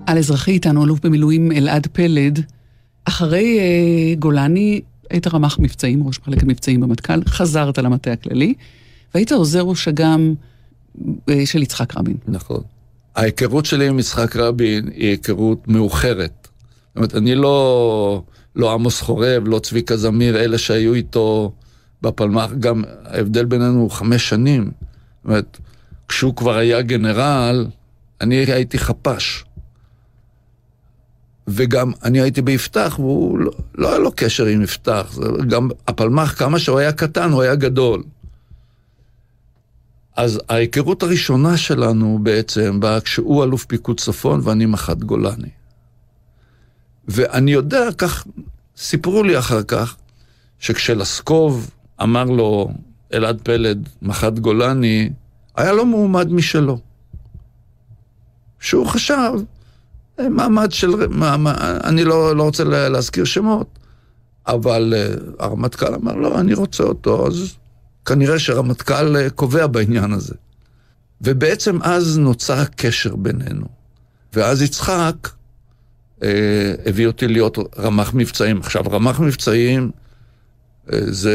על אזרחי איתנו, אלוף במילואים אלעד פלד. אחרי אה, גולני היית רמ"ח מבצעים, ראש מחלקת מבצעים במטכ"ל, חזרת למטה הכללי, והיית עוזר ראש אג"ם אה, של יצחק רבין. נכון. ההיכרות שלי עם יצחק רבין היא היכרות מאוחרת. זאת אומרת, אני לא, לא עמוס חורב, לא צביקה זמיר, אלה שהיו איתו בפלמ"ח, גם ההבדל בינינו הוא חמש שנים. זאת אומרת, כשהוא כבר היה גנרל, אני הייתי חפ"ש. וגם אני הייתי ביפתח, והוא לא, לא היה לו קשר עם יפתח. גם הפלמ"ח, כמה שהוא היה קטן, הוא היה גדול. אז ההיכרות הראשונה שלנו בעצם באה כשהוא אלוף פיקוד צפון ואני מח"ט גולני. ואני יודע, כך סיפרו לי אחר כך, שכשלסקוב אמר לו אלעד פלד, מח"ט גולני, היה לו מועמד משלו. שהוא חשב, מעמד של, מעמד, אני לא, לא רוצה להזכיר שמות, אבל uh, הרמטכ"ל אמר, לא, אני רוצה אותו, אז כנראה שהרמטכ"ל uh, קובע בעניין הזה. ובעצם אז נוצר קשר בינינו. ואז יצחק אה, הביא אותי להיות רמ"ח מבצעים. עכשיו, רמ"ח מבצעים אה, זה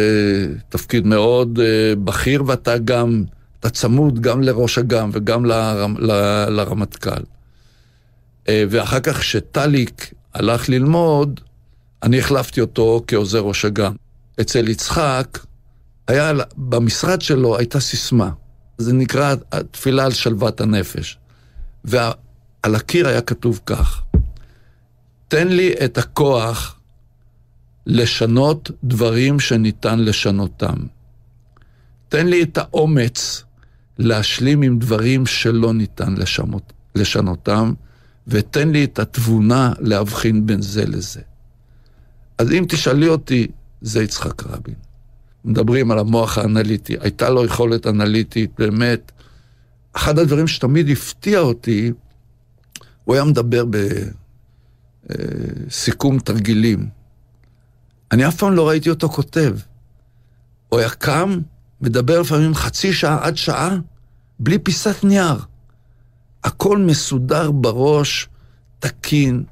תפקיד מאוד אה, בכיר, ואתה גם, אתה צמוד גם לראש אג"ם וגם לרמטכ"ל. אה, ואחר כך, כשטליק הלך ללמוד, אני החלפתי אותו כעוזר ראש אג"ם. אצל יצחק, היה, במשרד שלו הייתה סיסמה. זה נקרא התפילה על שלוות הנפש. ועל הקיר היה כתוב כך: תן לי את הכוח לשנות דברים שניתן לשנותם. תן לי את האומץ להשלים עם דברים שלא ניתן לשמות, לשנותם, ותן לי את התבונה להבחין בין זה לזה. אז אם תשאלי אותי, זה יצחק רבין. מדברים על המוח האנליטי. הייתה לו יכולת אנליטית, באמת. אחד הדברים שתמיד הפתיע אותי, הוא היה מדבר בסיכום תרגילים. אני אף פעם לא ראיתי אותו כותב. הוא היה קם, מדבר לפעמים חצי שעה עד שעה, בלי פיסת נייר. הכל מסודר בראש, תקין.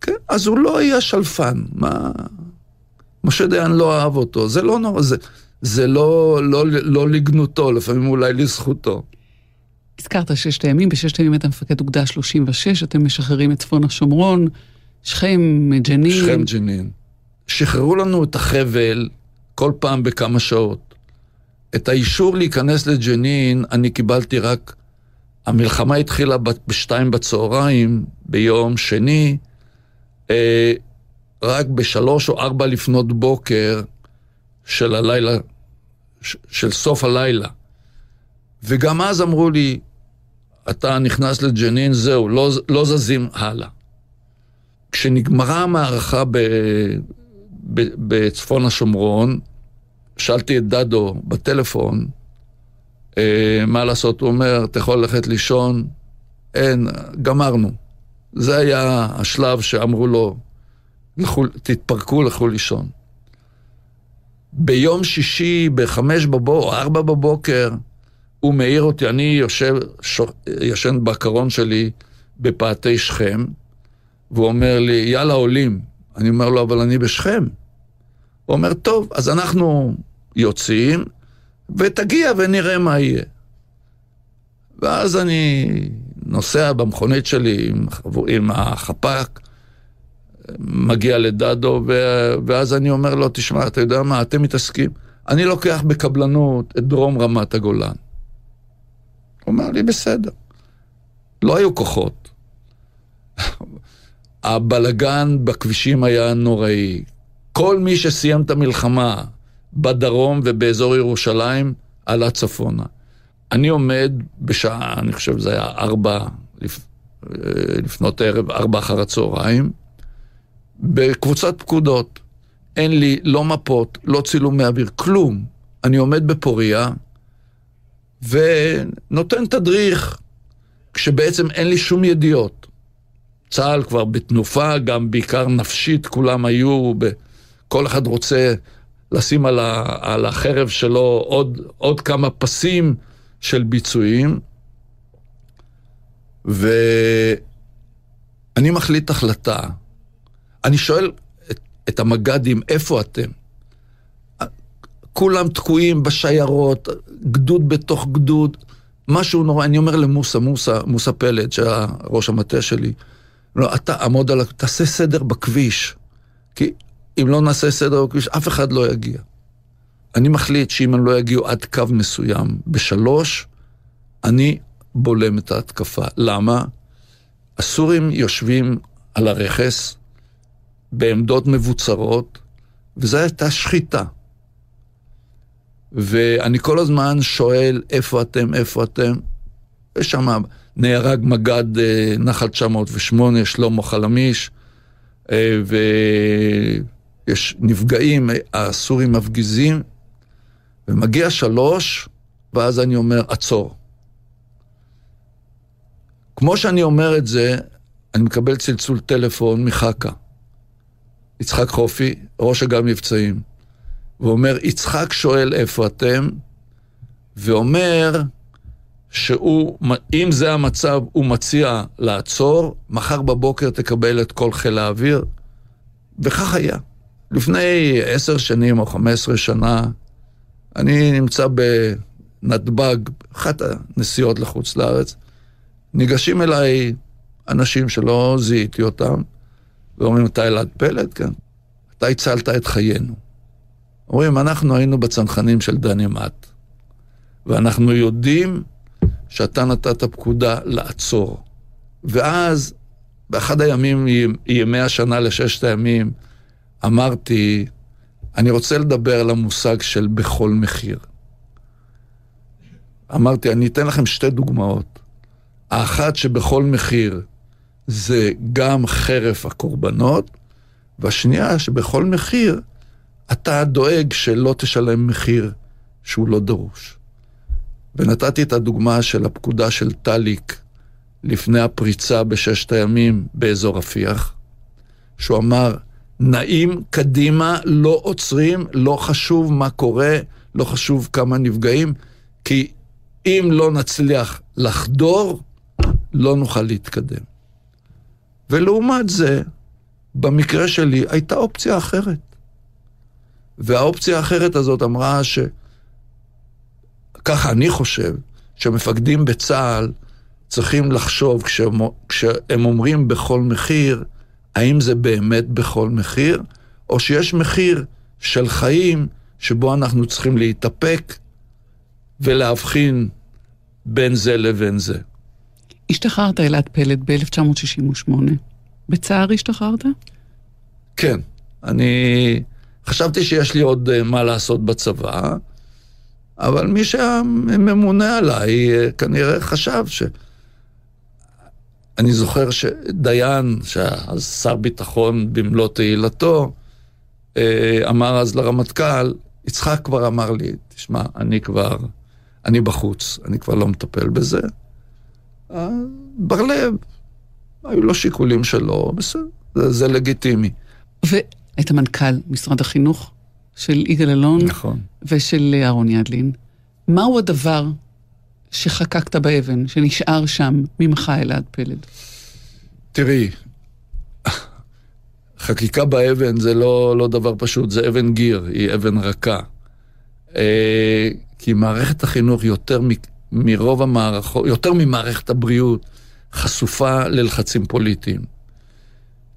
כן, אז הוא לא היה שלפן. מה... משה דיין לא אהב אותו, זה לא נורא, זה, זה לא, לא, לא לגנותו, לפעמים אולי לזכותו. הזכרת ששת הימים, בששת הימים אתה מפקד אוגדה 36, אתם משחררים את צפון השומרון, שכם, ג'נין. שכם, ג'נין. שחררו לנו את החבל כל פעם בכמה שעות. את האישור להיכנס לג'נין אני קיבלתי רק, המלחמה התחילה בשתיים בצהריים, ביום שני, אה, רק בשלוש או ארבע לפנות בוקר של הלילה, של סוף הלילה. וגם אז אמרו לי, אתה נכנס לג'נין, זהו, לא, לא זזים הלאה. כשנגמרה המערכה ב, ב, בצפון השומרון, שאלתי את דדו בטלפון, אה, מה לעשות? הוא אומר, אתה יכול ללכת לישון? אין, גמרנו. זה היה השלב שאמרו לו, לכו, תתפרקו, לכו לישון. ביום שישי, בחמש בבוקר, או ארבע בבוקר, הוא מעיר אותי, אני יושב, ש... ישן בקרון שלי בפאתי שכם, והוא אומר לי, יאללה, עולים. אני אומר לו, אבל אני בשכם. הוא אומר, טוב, אז אנחנו יוצאים, ותגיע ונראה מה יהיה. ואז אני נוסע במכונית שלי עם, עם החפ"ק, מגיע לדדו, ואז אני אומר לו, תשמע, אתה יודע מה, אתם מתעסקים? אני לוקח בקבלנות את דרום רמת הגולן. הוא אמר לי, בסדר. לא היו כוחות. הבלגן בכבישים היה נוראי. כל מי שסיים את המלחמה בדרום ובאזור ירושלים, עלה צפונה. אני עומד בשעה, אני חושב שזה היה ארבע לפ... לפנות ערב, ארבע אחר הצהריים, בקבוצת פקודות. אין לי לא מפות, לא צילומי אוויר, כלום. אני עומד בפוריה ונותן תדריך, כשבעצם אין לי שום ידיעות. צה"ל כבר בתנופה, גם בעיקר נפשית, כולם היו, ב... כל אחד רוצה לשים על, ה... על החרב שלו עוד, עוד כמה פסים של ביצועים. ואני מחליט החלטה. אני שואל את, את המג"דים, איפה אתם? כולם תקועים בשיירות, גדוד בתוך גדוד, משהו נורא. אני אומר למוסה, מוסה, מוסה פלד, שהיה ראש המטה שלי, לא, אתה עמוד על, תעשה סדר בכביש. כי אם לא נעשה סדר בכביש, אף אחד לא יגיע. אני מחליט שאם הם לא יגיעו עד קו מסוים בשלוש, אני בולם את ההתקפה. למה? הסורים יושבים על הרכס בעמדות מבוצרות, וזו הייתה שחיטה. ואני כל הזמן שואל, איפה אתם, איפה אתם? יש שם, נהרג מג"ד אה, נחל 908, שלמה חלמיש, אה, ויש נפגעים, הסורים מפגיזים, ומגיע שלוש, ואז אני אומר, עצור. כמו שאני אומר את זה, אני מקבל צלצול טלפון מחכה. יצחק חופי, ראש אגף מבצעים. ואומר, יצחק שואל איפה אתם, ואומר שהוא, אם זה המצב, הוא מציע לעצור, מחר בבוקר תקבל את כל חיל האוויר. וכך היה. לפני עשר שנים או חמש עשרה שנה, אני נמצא בנתב"ג, אחת הנסיעות לחוץ לארץ, ניגשים אליי אנשים שלא זיהיתי אותם, ואומרים, אתה אלעד פלד? כן. אתה הצלת את חיינו. אומרים, אנחנו היינו בצנחנים של דני מט, ואנחנו יודעים שאתה נתת פקודה לעצור. ואז, באחד הימים, ימי השנה לששת הימים, אמרתי, אני רוצה לדבר על המושג של בכל מחיר. אמרתי, אני אתן לכם שתי דוגמאות. האחת שבכל מחיר זה גם חרף הקורבנות, והשנייה שבכל מחיר אתה דואג שלא תשלם מחיר שהוא לא דרוש. ונתתי את הדוגמה של הפקודה של טאליק לפני הפריצה בששת הימים באזור רפיח, שהוא אמר, נעים קדימה, לא עוצרים, לא חשוב מה קורה, לא חשוב כמה נפגעים, כי אם לא נצליח לחדור, לא נוכל להתקדם. ולעומת זה, במקרה שלי הייתה אופציה אחרת. והאופציה האחרת הזאת אמרה ש... ככה אני חושב, שמפקדים בצה"ל צריכים לחשוב כשהם, כשהם אומרים בכל מחיר, האם זה באמת בכל מחיר, או שיש מחיר של חיים שבו אנחנו צריכים להתאפק ולהבחין בין זה לבין זה. השתחררת אלעד פלד ב-1968. בצער השתחררת? כן. אני חשבתי שיש לי עוד אה, מה לעשות בצבא, אבל מי שממונה עליי אה, כנראה חשב ש... אני זוכר שדיין, שאז שר ביטחון במלוא תהילתו, אה, אמר אז לרמטכ"ל, יצחק כבר אמר לי, תשמע, אני כבר, אני בחוץ, אני כבר לא מטפל בזה. בר לב, היו לו שיקולים שלו, בסדר, זה, זה לגיטימי. והיית מנכ"ל משרד החינוך של יגאל אלון. נכון. ושל אהרון ידלין. מהו הדבר שחקקת באבן, שנשאר שם ממך אלעד פלד? תראי, חקיקה באבן זה לא, לא דבר פשוט, זה אבן גיר, היא אבן רכה. אה, כי מערכת החינוך יותר מרוב המערכות, יותר ממערכת הבריאות, חשופה ללחצים פוליטיים.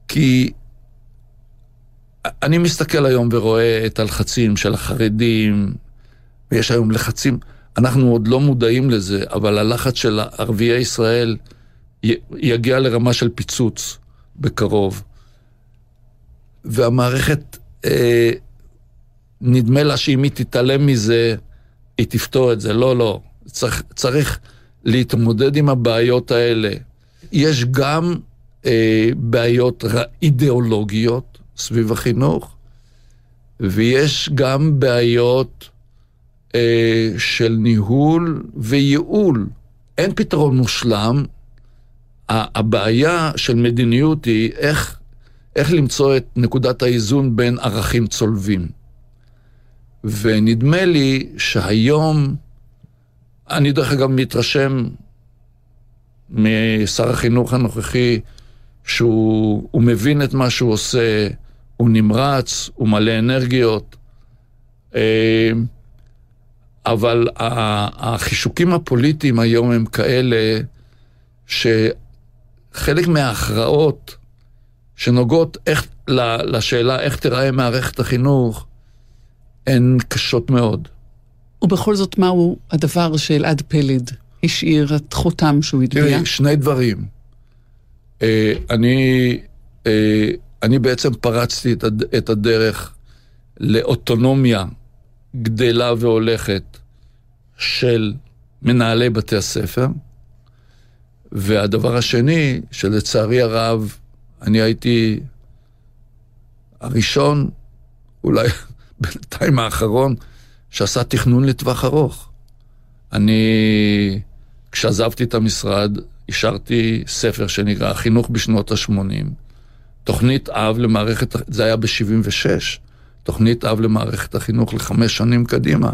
כי אני מסתכל היום ורואה את הלחצים של החרדים, ויש היום לחצים, אנחנו עוד לא מודעים לזה, אבל הלחץ של ערביי ישראל יגיע לרמה של פיצוץ בקרוב. והמערכת, אה, נדמה לה שאם היא תתעלם מזה, היא תפתור את זה. לא, לא. צריך, צריך להתמודד עם הבעיות האלה. יש גם אה, בעיות אידיאולוגיות סביב החינוך, ויש גם בעיות אה, של ניהול וייעול. אין פתרון מושלם. הבעיה של מדיניות היא איך, איך למצוא את נקודת האיזון בין ערכים צולבים. ונדמה לי שהיום, אני דרך אגב מתרשם משר החינוך הנוכחי, שהוא מבין את מה שהוא עושה, הוא נמרץ, הוא מלא אנרגיות, אה, אבל החישוקים הפוליטיים היום הם כאלה שחלק מההכרעות שנוגעות איך, לשאלה איך תיראה מערכת החינוך, הן קשות מאוד. ובכל זאת, מהו הדבר שאלעד פלד השאיר את חותם שהוא הטביע? תראי, שני דברים. אה, אני, אה, אני בעצם פרצתי את הדרך לאוטונומיה גדלה והולכת של מנהלי בתי הספר. והדבר השני, שלצערי הרב, אני הייתי הראשון, אולי בינתיים האחרון, שעשה תכנון לטווח ארוך. אני, כשעזבתי את המשרד, השארתי ספר שנקרא חינוך בשנות ה-80, תוכנית אב למערכת, זה היה ב-76, תוכנית אב למערכת החינוך לחמש שנים קדימה.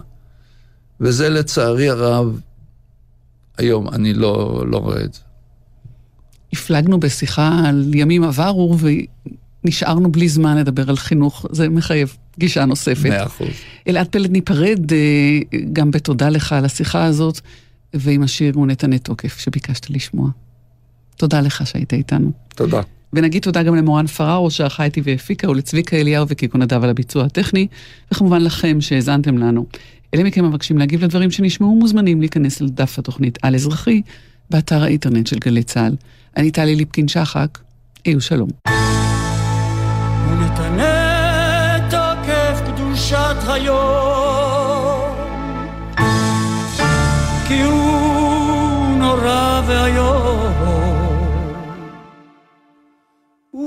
וזה לצערי הרב, היום אני לא, לא רואה את זה. הפלגנו בשיחה על ימים עברו ונשארנו בלי זמן לדבר על חינוך, זה מחייב פגישה נוספת. מאה אחוז. אלעד פלד ניפרד אה, גם בתודה לך על השיחה הזאת, ועם השיר הוא נתנה תוקף שביקשת לשמוע. תודה לך שהיית איתנו. תודה. ונגיד תודה גם למורן פררו שערכה איתי והפיקה, ולצביקה אליהו וקיקו נדב על הביצוע הטכני, וכמובן לכם שהאזנתם לנו. אלה מכם המבקשים להגיב לדברים שנשמעו מוזמנים להיכנס לדף התוכנית על אזרחי, באתר האינטרנט של גלי צה"ל. אני טלי ליפקין שחק, היו שלום. ונתנה תוקף קדושת היום,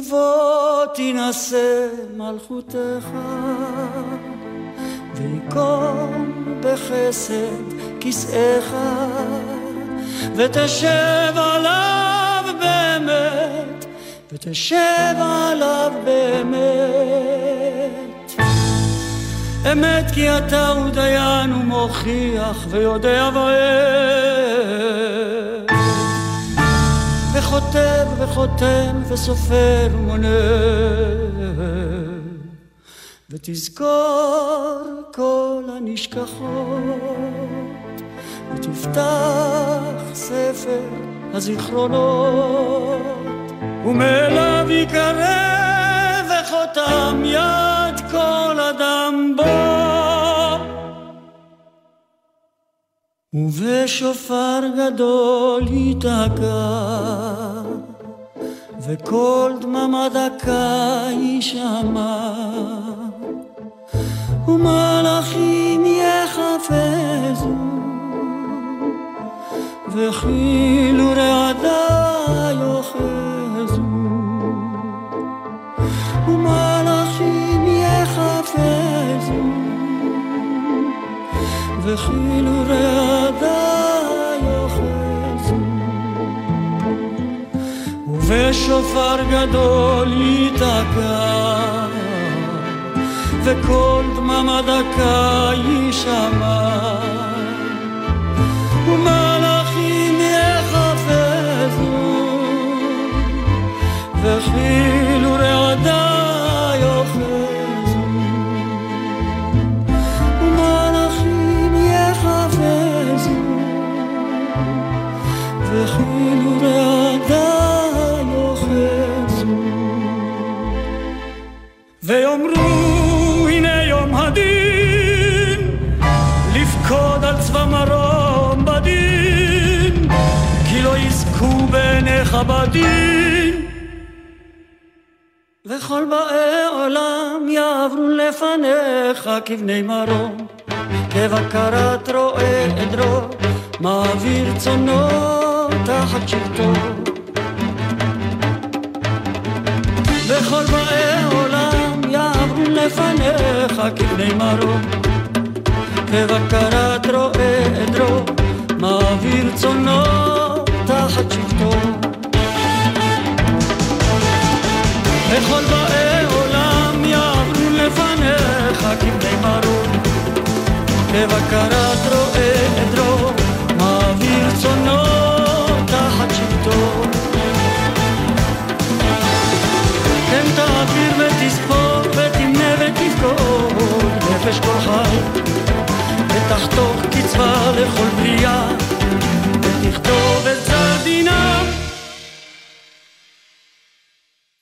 ובוא תינשא מלכותך, ויקום בחסד כסאך, ותשב עליו באמת, ותשב עליו באמת. אמת כי אתה הוא דיין ומוכיח ויודע ואמת. וכותב וחותם וסופר ומונה. ותזכור כל הנשכחות, ותפתח ספר הזיכרונות, ומאליו יקרב וחותם יד כל אדם בו. ובשופר גדול ייתקע, וקול דממה דקה יישמע. ומלאכים יחפזו, וכאילו רעדה יאחזו. ומלאכים יחפזו, וכאילו רעדה יאחזו. ובשופר גדול ייתקע וכל דממה דקה יישמע ומלאכים יחפזו וכאילו לא בדין וכל באי עולם יעברו לפניך כבני מרום כבקרת רועה עדרו מעביר צונו תחת שלטון. וכל באי לפניך כבני מרום. כבקרת רועה עדרו מעביר צונו תחת שבטו. וכל באי עולם יעברו לפניך כבני מרום. כבקרת רועה עדרו מעביר צונו תחת שבטו נפש כל חי ותחתוך קצבה לכל בריאה ותכתוב את דינם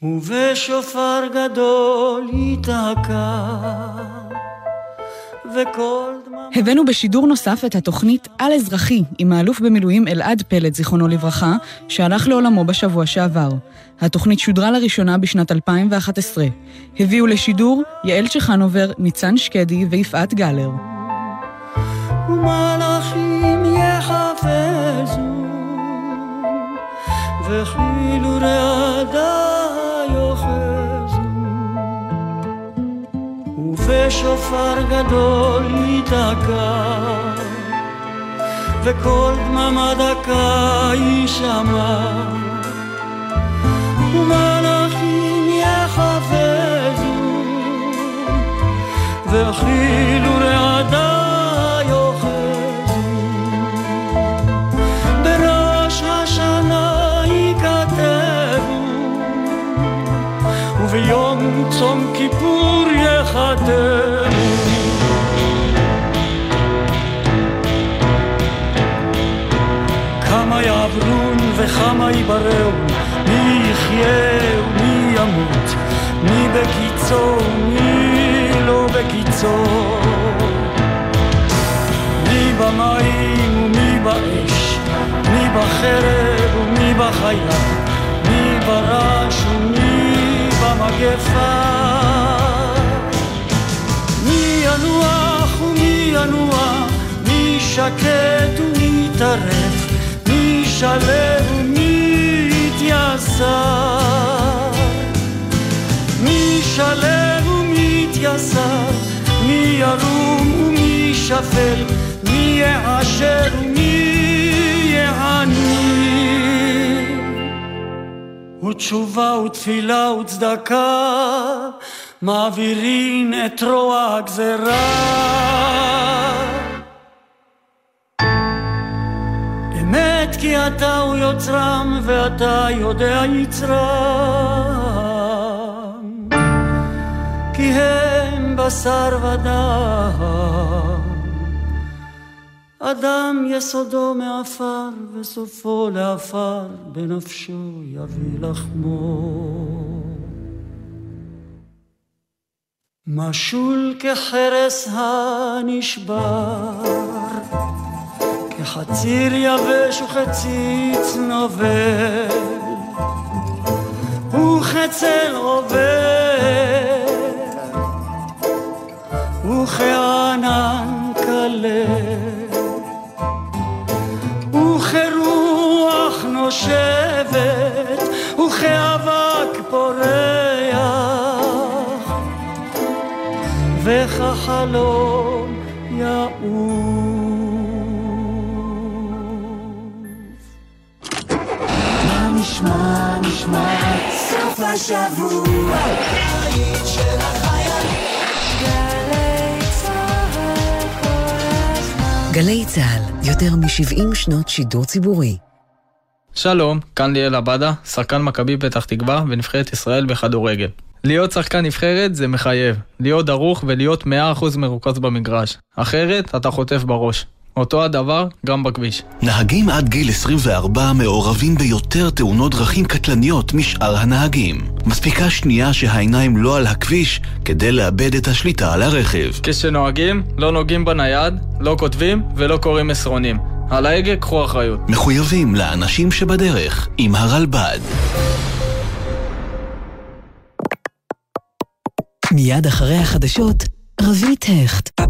ובשופר גדול ייתקע וכל הבאנו בשידור נוסף את התוכנית על אזרחי עם האלוף במילואים אלעד פלד, זיכרונו לברכה, שהלך לעולמו בשבוע שעבר. התוכנית שודרה לראשונה בשנת 2011. הביאו לשידור יעל צ'חנובר, ניצן שקדי ויפעת גלר. ומלאכים יחפזו וכאילו רעדה ובשופר גדול ייתקע וקול דממה דקה יישמע. ומלאכים יחפזו ואכילו רעדה יבראו, מי יחיה ומי ימות, מי בקיצו ומי לא בקיצו. מי במים ומי באש, מי בחרב ומי בחיה, מי ברש ומי במגפה. מי ינוח ומי ינוח, מי שקט ומי טרף, מי ומי יתייסר. מי שלו ומי יתייסר, מי ירום ומי שפל, מי יעשר ומי יעני. ותשובה ותפילה וצדקה מעבירין את רוע הגזרה. אמת כי אתה הוא יוצרם ואתה יודע יצרם. כי הם בשר ודם. אדם יסודו מעפר וסופו לעפר בנפשו יביא לחמו. משול כחרס הנשבר כחציר יבש וכציץ נובל וכצל עובר וכענן כלה וכרוח נושבת וכאבק פורח וכחלום השבוע. גלי צהל כל הזמן. גלי צה"ל, יותר מ-70 שנות שידור ציבורי. שלום, כאן ליאל עבדה, שחקן מכבי פתח תקווה ונבחרת ישראל בכדורגל. להיות שחקן נבחרת זה מחייב, להיות דרוך ולהיות 100% מרוכז במגרש, אחרת אתה חוטף בראש. אותו הדבר גם בכביש. נהגים עד גיל 24 מעורבים ביותר תאונות דרכים קטלניות משאר הנהגים. מספיקה שנייה שהעיניים לא על הכביש כדי לאבד את השליטה על הרכב. כשנוהגים, לא נוגעים בנייד, לא כותבים ולא קוראים מסרונים. על ההגה קחו אחריות. מחויבים לאנשים שבדרך עם הרלב"ד. מיד אחרי החדשות, רבית הכט.